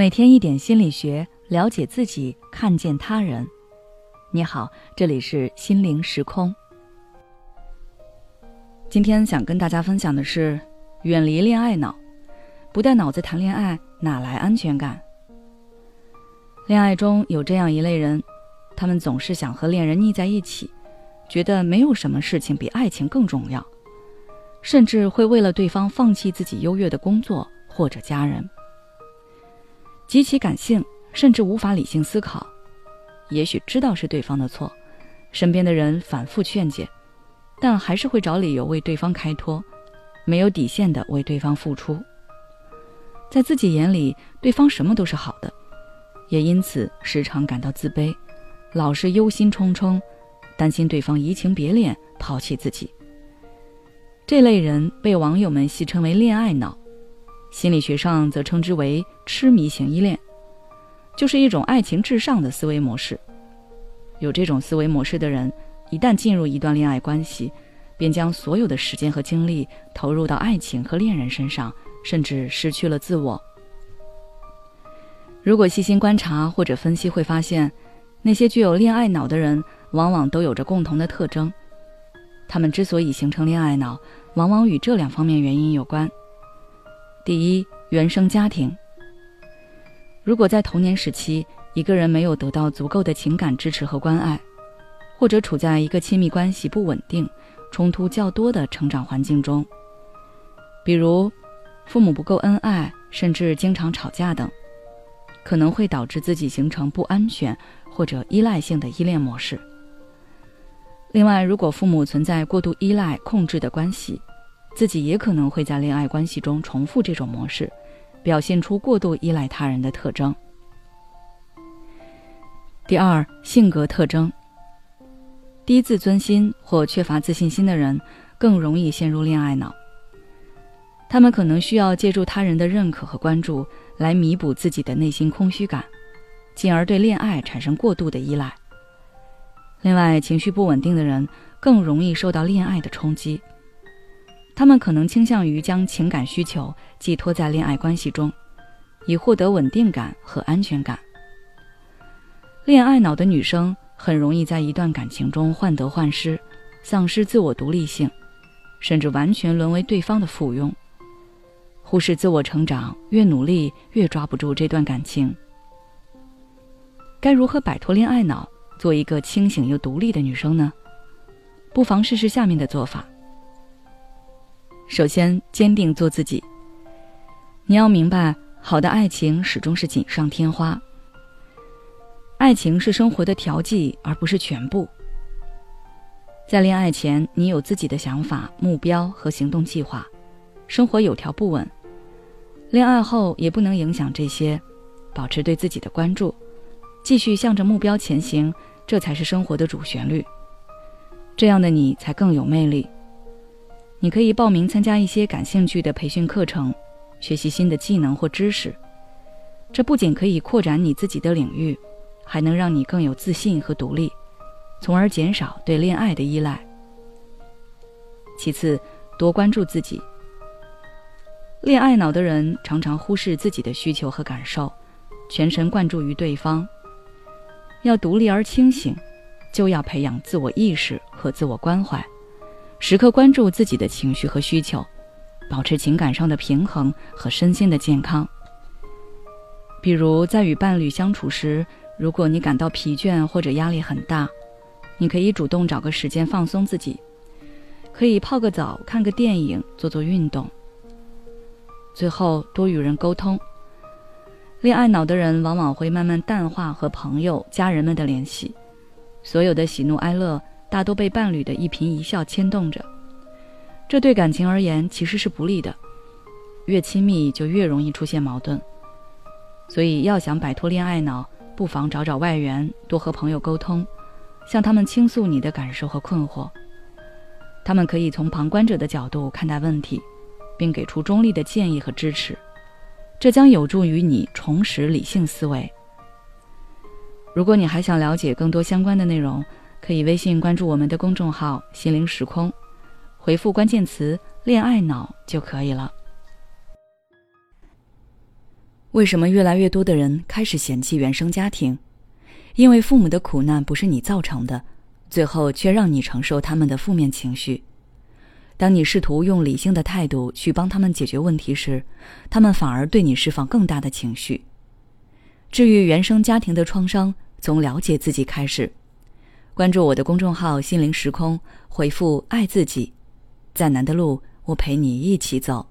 每天一点心理学，了解自己，看见他人。你好，这里是心灵时空。今天想跟大家分享的是，远离恋爱脑，不带脑子谈恋爱，哪来安全感？恋爱中有这样一类人，他们总是想和恋人腻在一起，觉得没有什么事情比爱情更重要，甚至会为了对方放弃自己优越的工作或者家人。极其感性，甚至无法理性思考。也许知道是对方的错，身边的人反复劝解，但还是会找理由为对方开脱，没有底线的为对方付出。在自己眼里，对方什么都是好的，也因此时常感到自卑，老是忧心忡忡，担心对方移情别恋，抛弃自己。这类人被网友们戏称为“恋爱脑”。心理学上则称之为痴迷型依恋，就是一种爱情至上的思维模式。有这种思维模式的人，一旦进入一段恋爱关系，便将所有的时间和精力投入到爱情和恋人身上，甚至失去了自我。如果细心观察或者分析，会发现，那些具有恋爱脑的人，往往都有着共同的特征。他们之所以形成恋爱脑，往往与这两方面原因有关。第一，原生家庭。如果在童年时期，一个人没有得到足够的情感支持和关爱，或者处在一个亲密关系不稳定、冲突较多的成长环境中，比如父母不够恩爱，甚至经常吵架等，可能会导致自己形成不安全或者依赖性的依恋模式。另外，如果父母存在过度依赖、控制的关系，自己也可能会在恋爱关系中重复这种模式，表现出过度依赖他人的特征。第二，性格特征。低自尊心或缺乏自信心的人更容易陷入恋爱脑。他们可能需要借助他人的认可和关注来弥补自己的内心空虚感，进而对恋爱产生过度的依赖。另外，情绪不稳定的人更容易受到恋爱的冲击。他们可能倾向于将情感需求寄托在恋爱关系中，以获得稳定感和安全感。恋爱脑的女生很容易在一段感情中患得患失，丧失自我独立性，甚至完全沦为对方的附庸，忽视自我成长，越努力越抓不住这段感情。该如何摆脱恋爱脑，做一个清醒又独立的女生呢？不妨试试下面的做法。首先，坚定做自己。你要明白，好的爱情始终是锦上添花。爱情是生活的调剂，而不是全部。在恋爱前，你有自己的想法、目标和行动计划，生活有条不紊；恋爱后，也不能影响这些，保持对自己的关注，继续向着目标前行，这才是生活的主旋律。这样的你才更有魅力。你可以报名参加一些感兴趣的培训课程，学习新的技能或知识。这不仅可以扩展你自己的领域，还能让你更有自信和独立，从而减少对恋爱的依赖。其次，多关注自己。恋爱脑的人常常忽视自己的需求和感受，全神贯注于对方。要独立而清醒，就要培养自我意识和自我关怀。时刻关注自己的情绪和需求，保持情感上的平衡和身心的健康。比如在与伴侣相处时，如果你感到疲倦或者压力很大，你可以主动找个时间放松自己，可以泡个澡、看个电影、做做运动。最后，多与人沟通。恋爱脑的人往往会慢慢淡化和朋友、家人们的联系，所有的喜怒哀乐。大多被伴侣的一颦一笑牵动着，这对感情而言其实是不利的。越亲密就越容易出现矛盾，所以要想摆脱恋爱脑，不妨找找外援，多和朋友沟通，向他们倾诉你的感受和困惑。他们可以从旁观者的角度看待问题，并给出中立的建议和支持，这将有助于你重拾理性思维。如果你还想了解更多相关的内容，可以微信关注我们的公众号“心灵时空”，回复关键词“恋爱脑”就可以了。为什么越来越多的人开始嫌弃原生家庭？因为父母的苦难不是你造成的，最后却让你承受他们的负面情绪。当你试图用理性的态度去帮他们解决问题时，他们反而对你释放更大的情绪。治愈原生家庭的创伤，从了解自己开始。关注我的公众号“心灵时空”，回复“爱自己”，再难的路，我陪你一起走。